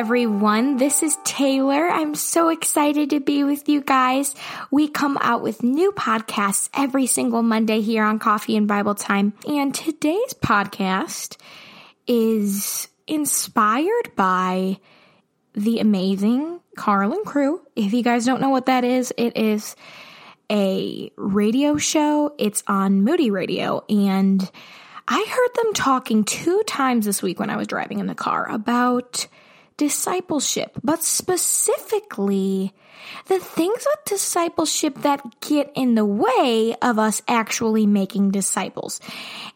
everyone. This is Taylor. I'm so excited to be with you guys. We come out with new podcasts every single Monday here on Coffee and Bible Time. And today's podcast is inspired by the amazing Karl and Crew. If you guys don't know what that is, it is a radio show. It's on Moody Radio and I heard them talking two times this week when I was driving in the car about discipleship, but specifically the things with discipleship that get in the way of us actually making disciples.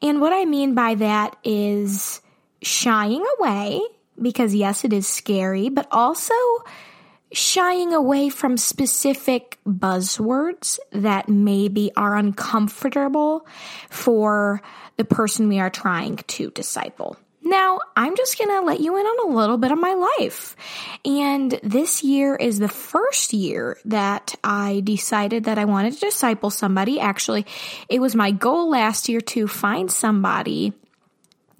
And what I mean by that is shying away, because yes, it is scary, but also shying away from specific buzzwords that maybe are uncomfortable for the person we are trying to disciple. Now, I'm just going to let you in on a little bit of my life. And this year is the first year that I decided that I wanted to disciple somebody. Actually, it was my goal last year to find somebody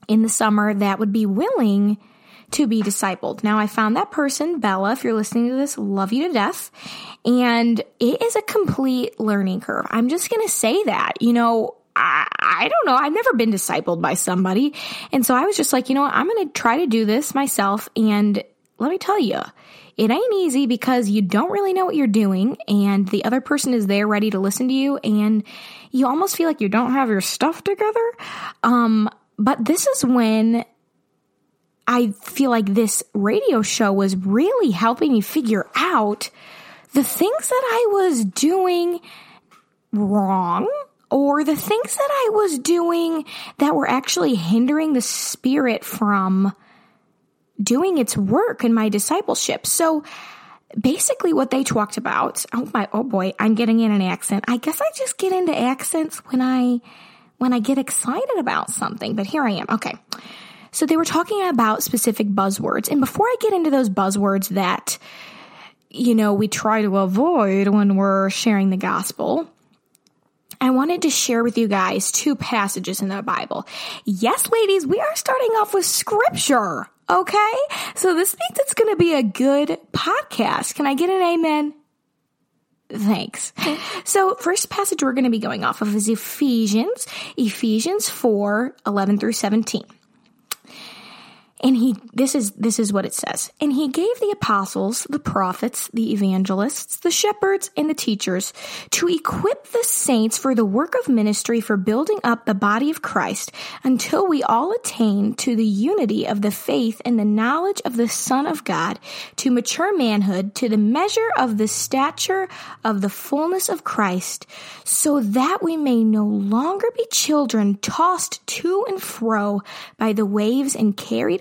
in the summer that would be willing to be discipled. Now I found that person, Bella, if you're listening to this, love you to death. And it is a complete learning curve. I'm just going to say that, you know, I, I don't know. I've never been discipled by somebody. And so I was just like, you know what? I'm going to try to do this myself. And let me tell you, it ain't easy because you don't really know what you're doing and the other person is there ready to listen to you and you almost feel like you don't have your stuff together. Um, but this is when I feel like this radio show was really helping me figure out the things that I was doing wrong or the things that I was doing that were actually hindering the spirit from doing its work in my discipleship. So basically what they talked about, oh my, oh boy, I'm getting in an accent. I guess I just get into accents when I, when I get excited about something, but here I am. Okay. So they were talking about specific buzzwords. And before I get into those buzzwords that, you know, we try to avoid when we're sharing the gospel, I wanted to share with you guys two passages in the Bible. Yes, ladies, we are starting off with scripture. Okay. So this means it's going to be a good podcast. Can I get an amen? Thanks. So first passage we're going to be going off of is Ephesians, Ephesians 4, 11 through 17. And he, this is, this is what it says. And he gave the apostles, the prophets, the evangelists, the shepherds, and the teachers to equip the saints for the work of ministry for building up the body of Christ until we all attain to the unity of the faith and the knowledge of the Son of God to mature manhood to the measure of the stature of the fullness of Christ so that we may no longer be children tossed to and fro by the waves and carried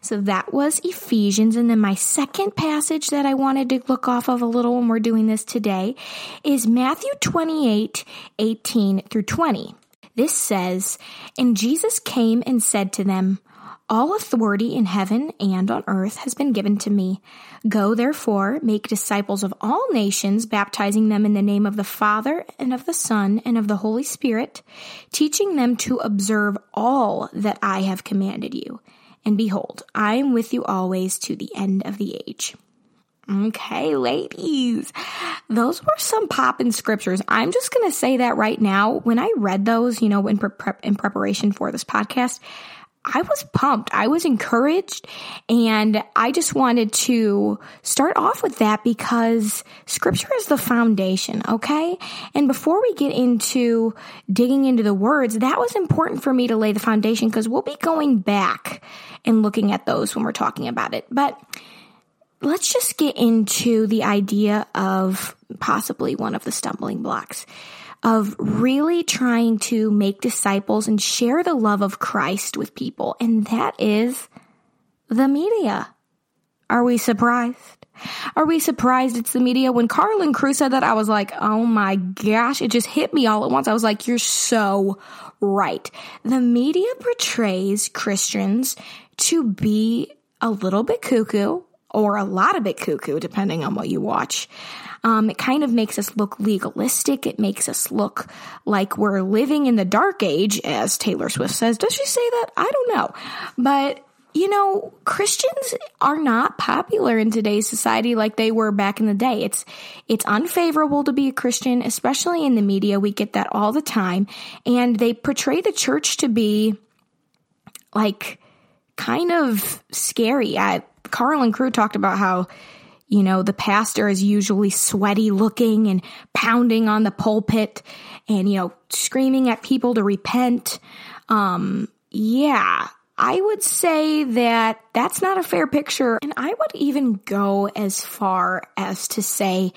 So that was Ephesians. And then my second passage that I wanted to look off of a little when we're doing this today is Matthew 28, 18 through 20. This says, And Jesus came and said to them, all authority in heaven and on earth has been given to me. Go therefore, make disciples of all nations, baptizing them in the name of the Father and of the Son and of the Holy Spirit, teaching them to observe all that I have commanded you. And behold, I am with you always to the end of the age. Okay, ladies, those were some poppin' scriptures. I'm just to say that right now. When I read those, you know, in, pre- in preparation for this podcast, I was pumped. I was encouraged and I just wanted to start off with that because scripture is the foundation. Okay. And before we get into digging into the words, that was important for me to lay the foundation because we'll be going back and looking at those when we're talking about it. But let's just get into the idea of possibly one of the stumbling blocks of really trying to make disciples and share the love of Christ with people. And that is the media. Are we surprised? Are we surprised it's the media? When Karl Crew said that, I was like, oh my gosh, it just hit me all at once. I was like, you're so right. The media portrays Christians to be a little bit cuckoo or a lot of it cuckoo, depending on what you watch. Um, it kind of makes us look legalistic. It makes us look like we're living in the dark age, as Taylor Swift says. Does she say that? I don't know. But you know, Christians are not popular in today's society like they were back in the day. It's, it's unfavorable to be a Christian, especially in the media. We get that all the time. And they portray the church to be like kind of scary. I, Karl and Crew talked about how, you know, the pastor is usually sweaty looking and pounding on the pulpit and, you know, screaming at people to repent. Um, yeah, I would say that that's not a fair picture. And I would even go as far as to say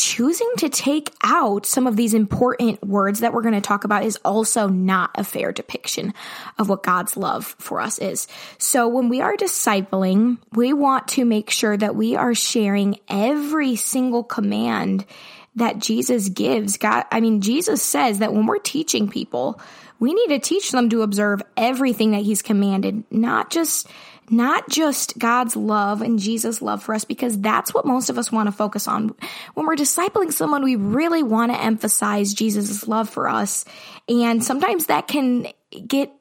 choosing to take out some of these important words that we're going to talk about is also not a fair depiction of what God's love for us is. So when we are discipling, we want to make sure that we are sharing every single command that Jesus gives. God, I mean, Jesus says that when we're teaching people, we need to teach them to observe everything that he's commanded, not just not just God's love and Jesus' love for us, because that's what most of us want to focus on. When we're discipling someone, we really want to emphasize Jesus' love for us. And sometimes that can get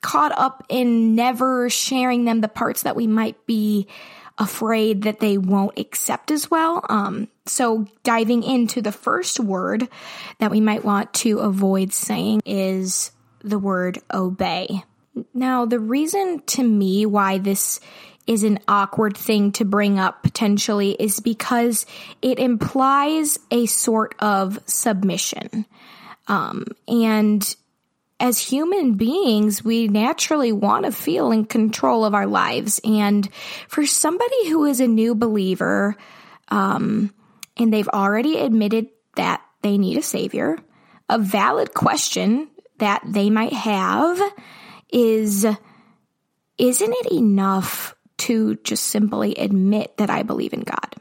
caught up in never sharing them the parts that we might be afraid that they won't accept as well. Um, so diving into the first word that we might want to avoid saying is the word obey. Now, the reason to me why this is an awkward thing to bring up potentially is because it implies a sort of submission. Um, and as human beings, we naturally want to feel in control of our lives. And for somebody who is a new believer, um, and they've already admitted that they need a savior, a valid question that they might have is, isn't it enough to just simply admit that I believe in God?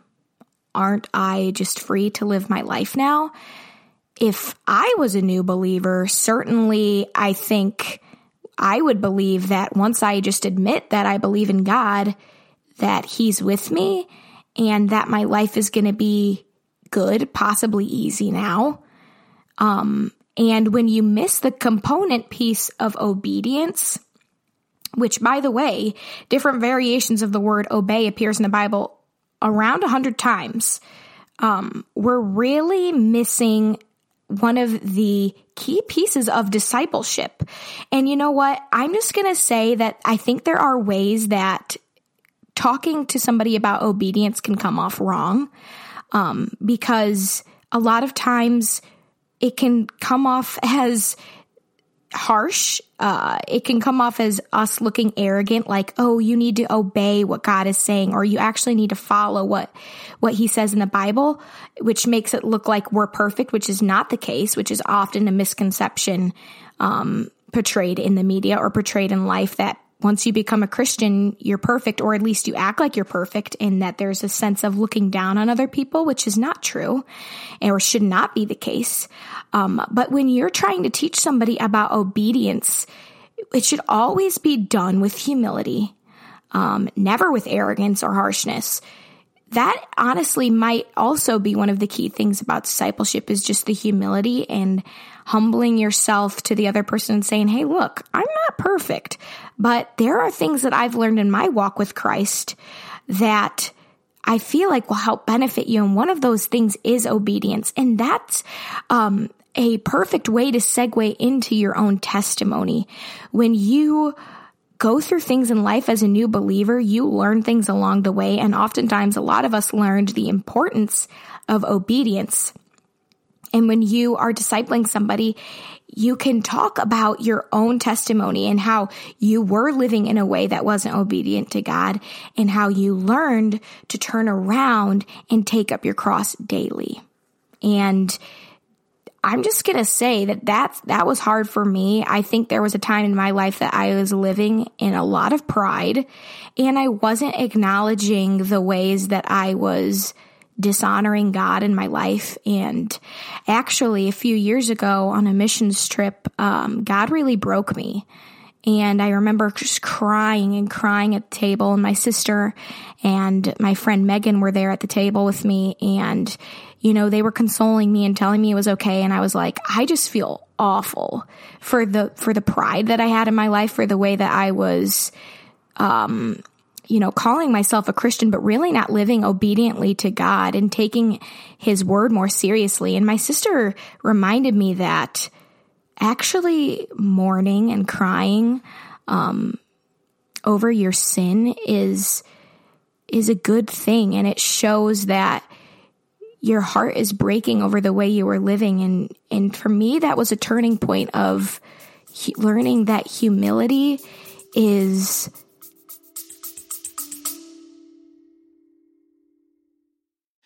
Aren't I just free to live my life now? if I was a new believer, certainly I think I would believe that once I just admit that I believe in God, that He's with me and that my life is going to be good, possibly easy now. Um, and when you miss the component piece of obedience, which by the way, different variations of the word obey appears in the Bible around a hundred times, um, we're really missing one of the key pieces of discipleship. And you know what? I'm just going to say that I think there are ways that talking to somebody about obedience can come off wrong. Um, because a lot of times it can come off as harsh. Uh, it can come off as us looking arrogant, like, oh, you need to obey what God is saying, or you actually need to follow what, what he says in the Bible, which makes it look like we're perfect, which is not the case, which is often a misconception, um, portrayed in the media or portrayed in life that once you become a Christian, you're perfect, or at least you act like you're perfect, and that there's a sense of looking down on other people, which is not true, or should not be the case. Um, but when you're trying to teach somebody about obedience, it should always be done with humility, um, never with arrogance or harshness. That honestly might also be one of the key things about discipleship is just the humility and humbling yourself to the other person and saying, Hey, look, I'm not perfect, but there are things that I've learned in my walk with Christ that I feel like will help benefit you. And one of those things is obedience. And that's, um, a perfect way to segue into your own testimony. When you go through things in life as a new believer, you learn things along the way. And oftentimes a lot of us learned the importance of obedience. And when you are discipling somebody, you can talk about your own testimony and how you were living in a way that wasn't obedient to God and how you learned to turn around and take up your cross daily. And I'm just going to say that that that was hard for me. I think there was a time in my life that I was living in a lot of pride and I wasn't acknowledging the ways that I was dishonoring God in my life. And actually, a few years ago on a missions trip, um, God really broke me. And I remember just crying and crying at the table. And my sister and my friend Megan were there at the table with me. And, you know, they were consoling me and telling me it was okay. And I was like, I just feel awful for the, for the pride that I had in my life, for the way that I was, um, you know, calling myself a Christian, but really not living obediently to God and taking his word more seriously. And my sister reminded me that actually mourning and crying, um, over your sin is, is a good thing. And it shows that your heart is breaking over the way you were living. And, and for me, that was a turning point of learning that humility is,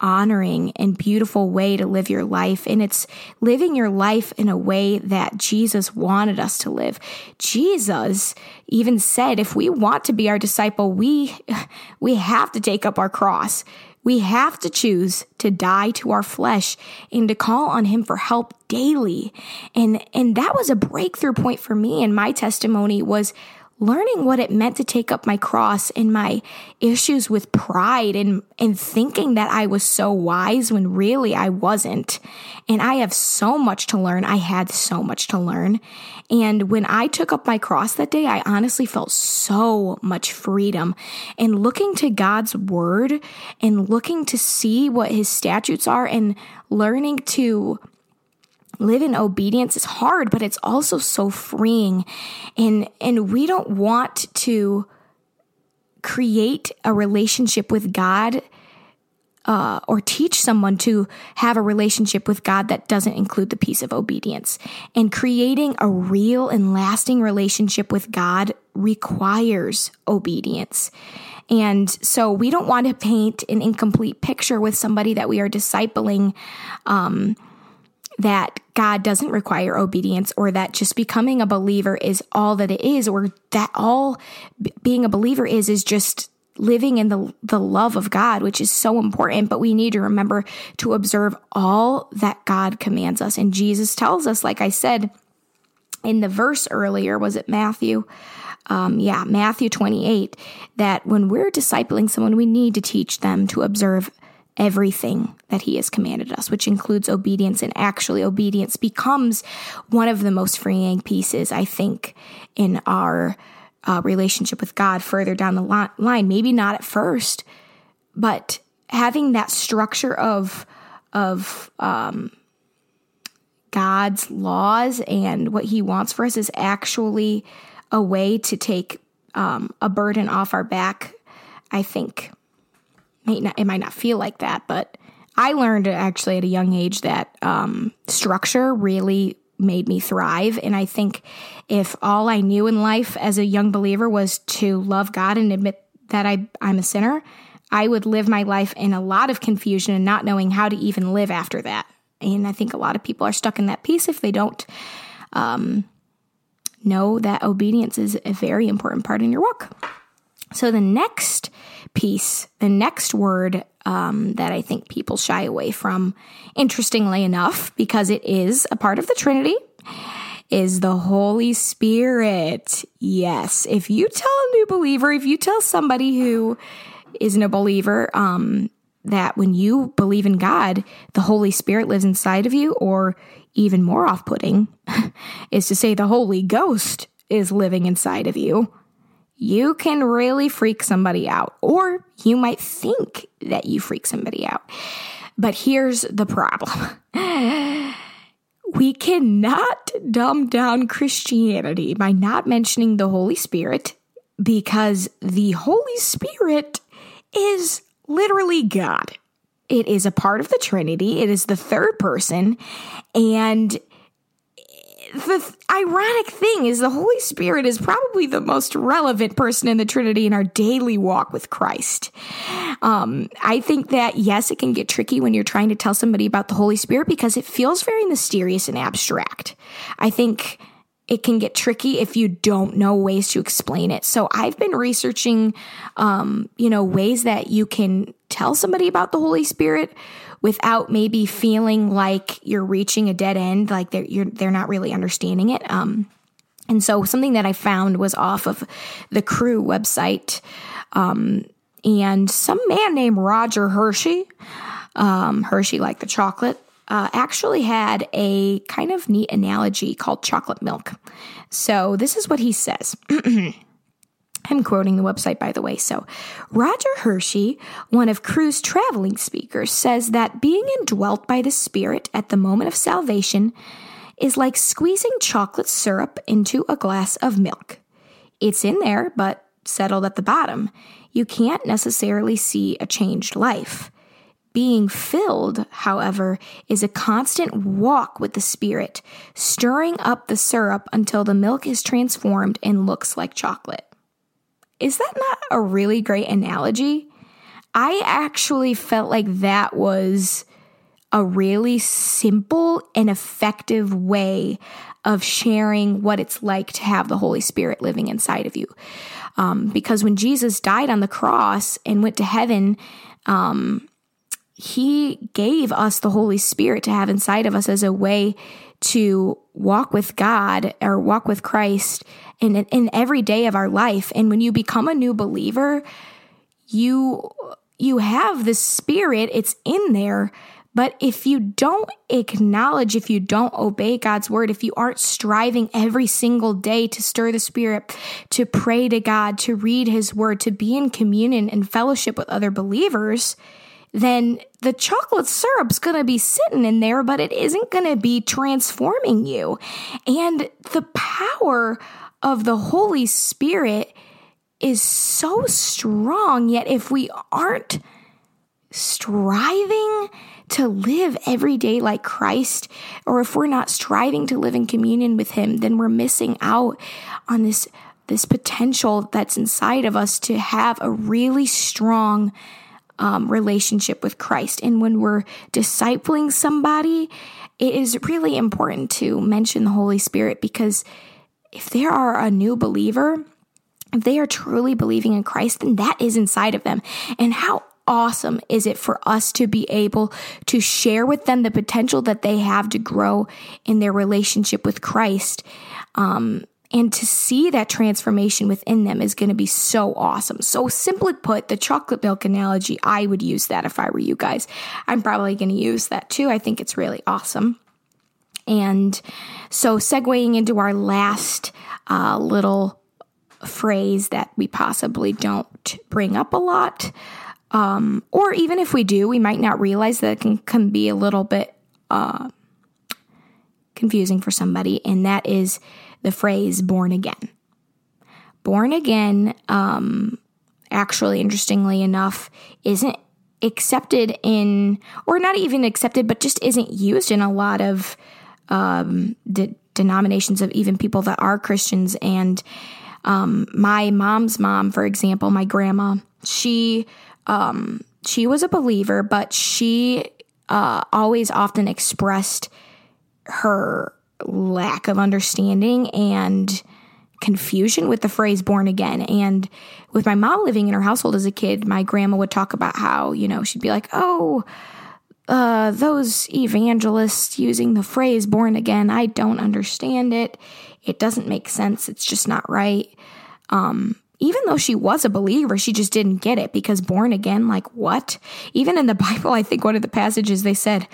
honoring and beautiful way to live your life. And it's living your life in a way that Jesus wanted us to live. Jesus even said, if we want to be our disciple, we, we have to take up our cross. We have to choose to die to our flesh and to call on him for help daily. And, and that was a breakthrough point for me. And my testimony was learning what it meant to take up my cross and my issues with pride and, and thinking that I was so wise when really I wasn't. And I have so much to learn. I had so much to learn. And when I took up my cross that day, I honestly felt so much freedom. And looking to God's word and looking to see what his statutes are and learning to live in obedience is hard, but it's also so freeing. And, and we don't want to create a relationship with God uh, or teach someone to have a relationship with God that doesn't include the piece of obedience. And creating a real and lasting relationship with God requires obedience. And so we don't want to paint an incomplete picture with somebody that we are discipling. Um, that God doesn't require obedience or that just becoming a believer is all that it is or that all being a believer is is just living in the the love of God which is so important. But we need to remember to observe all that God commands us. And Jesus tells us like I said in the verse earlier was it Matthew? Um, yeah, Matthew 28, that when we're discipling someone, we need to teach them to observe everything that he has commanded us, which includes obedience. And actually, obedience becomes one of the most freeing pieces, I think, in our uh, relationship with God further down the line. Maybe not at first, but having that structure of, of, um, God's laws and what he wants for us is actually a way to take um, a burden off our back, I think not, it might not feel like that, but I learned actually at a young age that um, structure really made me thrive. And I think if all I knew in life as a young believer was to love God and admit that I, I'm a sinner, I would live my life in a lot of confusion and not knowing how to even live after that. And I think a lot of people are stuck in that piece if they don't um, know that obedience is a very important part in your walk. So the next piece, the next word um, that I think people shy away from, interestingly enough, because it is a part of the Trinity, is the Holy Spirit. Yes. If you tell a new believer, if you tell somebody who isn't a believer, um, that when you believe in God, the Holy Spirit lives inside of you, or even more off putting, is to say the Holy Ghost is living inside of you, you can really freak somebody out, or you might think that you freak somebody out. But here's the problem we cannot dumb down Christianity by not mentioning the Holy Spirit because the Holy Spirit is literally God. It is a part of the Trinity, it is the third person, and the ironic thing is the Holy Spirit is probably the most relevant person in the Trinity in our daily walk with Christ. Um, I think that yes, it can get tricky when you're trying to tell somebody about the Holy Spirit because it feels very mysterious and abstract. I think it can get tricky if you don't know ways to explain it. So I've been researching, um, you know, ways that you can tell somebody about the Holy Spirit without maybe feeling like you're reaching a dead end, like they're they're not really understanding it. Um, and so something that I found was off of the Cru website, um, and some man named Roger Hershey, um, Hershey like the chocolate, uh, actually had a kind of neat analogy called chocolate milk. So this is what he says. I'm quoting the website, by the way. So, Roger Hershey, one of Cru's traveling speakers, says that being indwelt by the Spirit at the moment of salvation is like squeezing chocolate syrup into a glass of milk. It's in there, but settled at the bottom. You can't necessarily see a changed life. Being filled, however, is a constant walk with the Spirit, stirring up the syrup until the milk is transformed and looks like chocolate. Is that not a really great analogy? I actually felt like that was a really simple and effective way of sharing what it's like to have the Holy Spirit living inside of you. Um, because when Jesus died on the cross and went to heaven, um, he gave us the Holy Spirit to have inside of us as a way to walk with God or walk with Christ in, in every day of our life. And when you become a new believer, you you have the spirit, it's in there. But if you don't acknowledge, if you don't obey God's word, if you aren't striving every single day to stir the spirit, to pray to God, to read his word, to be in communion and fellowship with other believers, then the chocolate syrup's going to be sitting in there, but it isn't going to be transforming you. And the power of the Holy Spirit is so strong. Yet, if we aren't striving to live every day like Christ, or if we're not striving to live in communion with Him, then we're missing out on this, this potential that's inside of us to have a really strong um, relationship with Christ. And when we're discipling somebody, it is really important to mention the Holy Spirit because if they are a new believer, if they are truly believing in Christ, then that is inside of them. And how awesome is it for us to be able to share with them the potential that they have to grow in their relationship with Christ? Um, and to see that transformation within them is going to be so awesome. So, simply put, the chocolate milk analogy, I would use that if I were you guys. I'm probably going to use that too. I think it's really awesome. And so, segueing into our last uh, little phrase that we possibly don't bring up a lot, um, or even if we do, we might not realize that it can, can be a little bit uh, confusing for somebody, and that is the phrase born again. Born again, um, actually, interestingly enough, isn't accepted in, or not even accepted, but just isn't used in a lot of um, de- denominations of even people that are Christians. And um, my mom's mom, for example, my grandma, she um, she was a believer, but she uh, always often expressed her lack of understanding and confusion with the phrase born again. And with my mom living in her household as a kid, my grandma would talk about how, you know, she'd be like, oh, uh, those evangelists using the phrase born again, I don't understand it. It doesn't make sense. It's just not right. Um, even though she was a believer, she just didn't get it because born again, like what? Even in the Bible, I think one of the passages they said,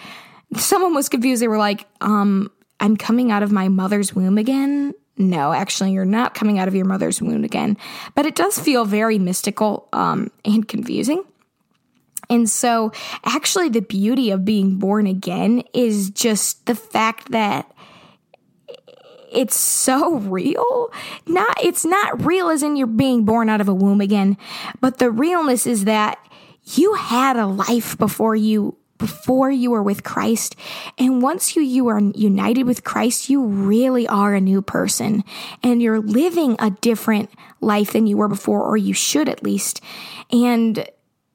someone was confused. They were like, um, I'm coming out of my mother's womb again. No, actually, you're not coming out of your mother's womb again. But it does feel very mystical um, and confusing. And so, actually, the beauty of being born again is just the fact that it's so real. Not it's not real as in you're being born out of a womb again, but the realness is that you had a life before you before you were with Christ. And once you, you are united with Christ, you really are a new person and you're living a different life than you were before, or you should at least. And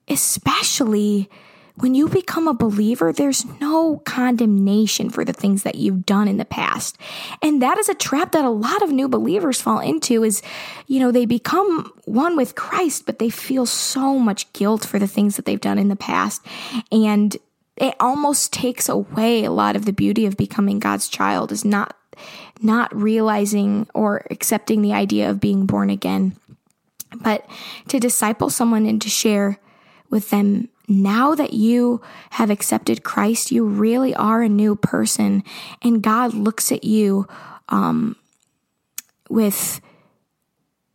especially when you become a believer, there's no condemnation for the things that you've done in the past. And that is a trap that a lot of new believers fall into is, you know, they become one with Christ, but they feel so much guilt for the things that they've done in the past. And it almost takes away a lot of the beauty of becoming God's child is not not realizing or accepting the idea of being born again. But to disciple someone and to share with them now that you have accepted Christ, you really are a new person, and God looks at you um, with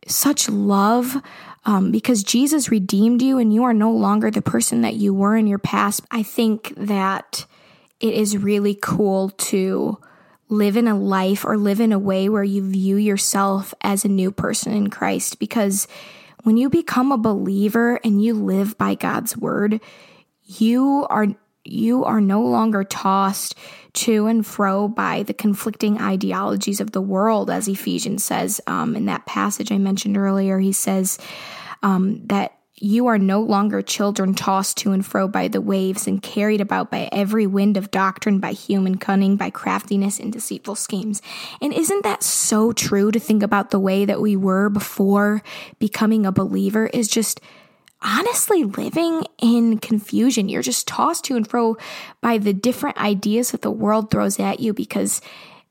such love um, because Jesus redeemed you and you are no longer the person that you were in your past. I think that it is really cool to live in a life or live in a way where you view yourself as a new person in Christ because when you become a believer and you live by God's word, you are you are no longer tossed to and fro by the conflicting ideologies of the world, as Ephesians says um, in that passage I mentioned earlier. He says um, that you are no longer children tossed to and fro by the waves and carried about by every wind of doctrine, by human cunning, by craftiness and deceitful schemes. And isn't that so true to think about the way that we were before becoming a believer is just honestly living in confusion. You're just tossed to and fro by the different ideas that the world throws at you because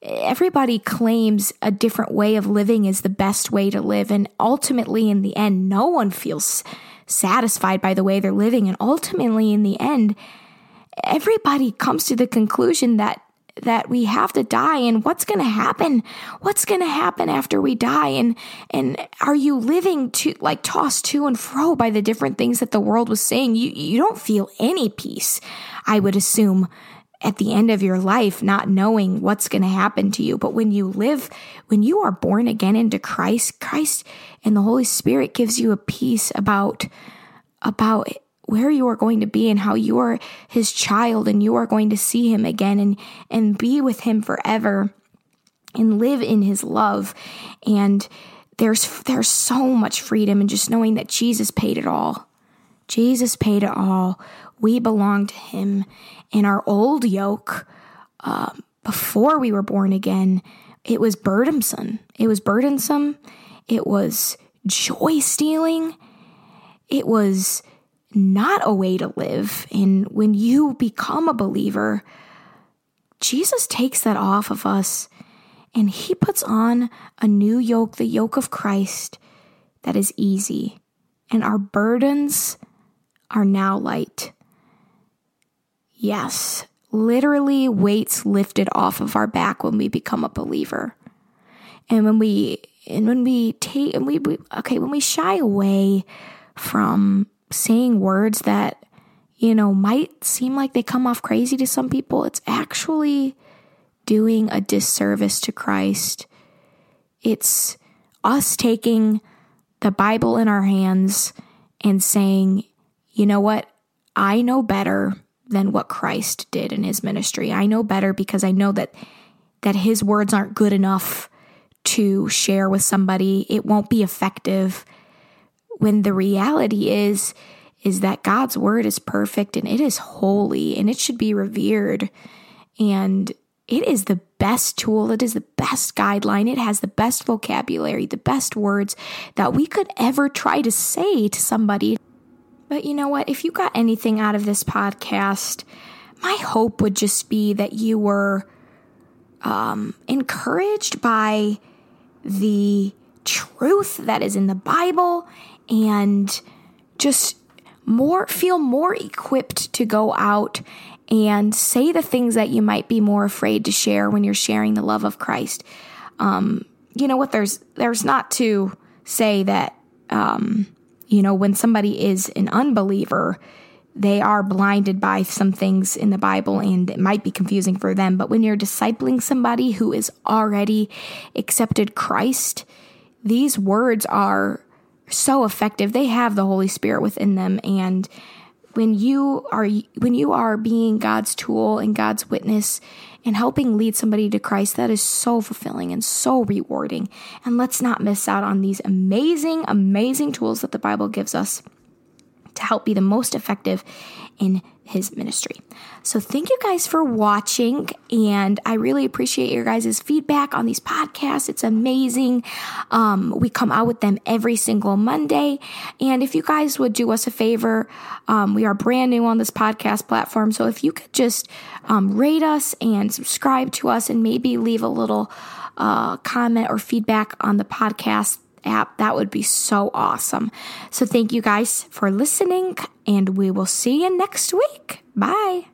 everybody claims a different way of living is the best way to live. And ultimately, in the end, no one feels satisfied by the way they're living. And ultimately, in the end, everybody comes to the conclusion that that we have to die and what's going to happen? What's going to happen after we die? And and are you living to like tossed to and fro by the different things that the world was saying? You you don't feel any peace i would assume at the end of your life not knowing what's going to happen to you. But when you live when you are born again into Christ Christ and the Holy Spirit gives you a peace about about where you are going to be and how you are his child and you are going to see him again and and be with him forever and live in his love and there's there's so much freedom in just knowing that Jesus paid it all. Jesus paid it all. We belong to him. And our old yoke, uh, before we were born again, it was burdensome. It was burdensome. It was joy stealing. It was not a way to live. And when you become a believer, Jesus takes that off of us and he puts on a new yoke, the yoke of Christ, that is easy. And our burdens are now light. Yes, literally weights lifted off of our back when we become a believer. And when we and when we take and we, we okay, when we shy away from saying words that, you know, might seem like they come off crazy to some people, it's actually doing a disservice to Christ. It's us taking the Bible in our hands and saying, you know what? I know better than what Christ did in his ministry. I know better because I know that that his words aren't good enough to share with somebody. It won't be effective when the reality is is that God's word is perfect and it is holy and it should be revered and it is the best tool, it is the best guideline, it has the best vocabulary, the best words that we could ever try to say to somebody. But you know what? If you got anything out of this podcast, my hope would just be that you were um, encouraged by the truth that is in the Bible and just more feel more equipped to go out and say the things that you might be more afraid to share when you're sharing the love of Christ. Um, you know what? There's there's not to say that um, you know when somebody is an unbeliever they are blinded by some things in the Bible and it might be confusing for them. But when you're discipling somebody who is already accepted Christ, these words are so effective. They have the Holy Spirit within them. And when you are when you are being God's tool and God's witness and helping lead somebody to Christ, that is so fulfilling and so rewarding. And let's not miss out on these amazing, amazing tools that the Bible gives us to help be the most effective in his ministry. So thank you guys for watching and I really appreciate your guys' feedback on these podcasts. It's amazing. Um, we come out with them every single Monday. And if you guys would do us a favor, um, we are brand new on this podcast platform. So if you could just um, rate us and subscribe to us and maybe leave a little uh, comment or feedback on the podcast app. That would be so awesome. So thank you guys for listening, and we will see you next week. Bye.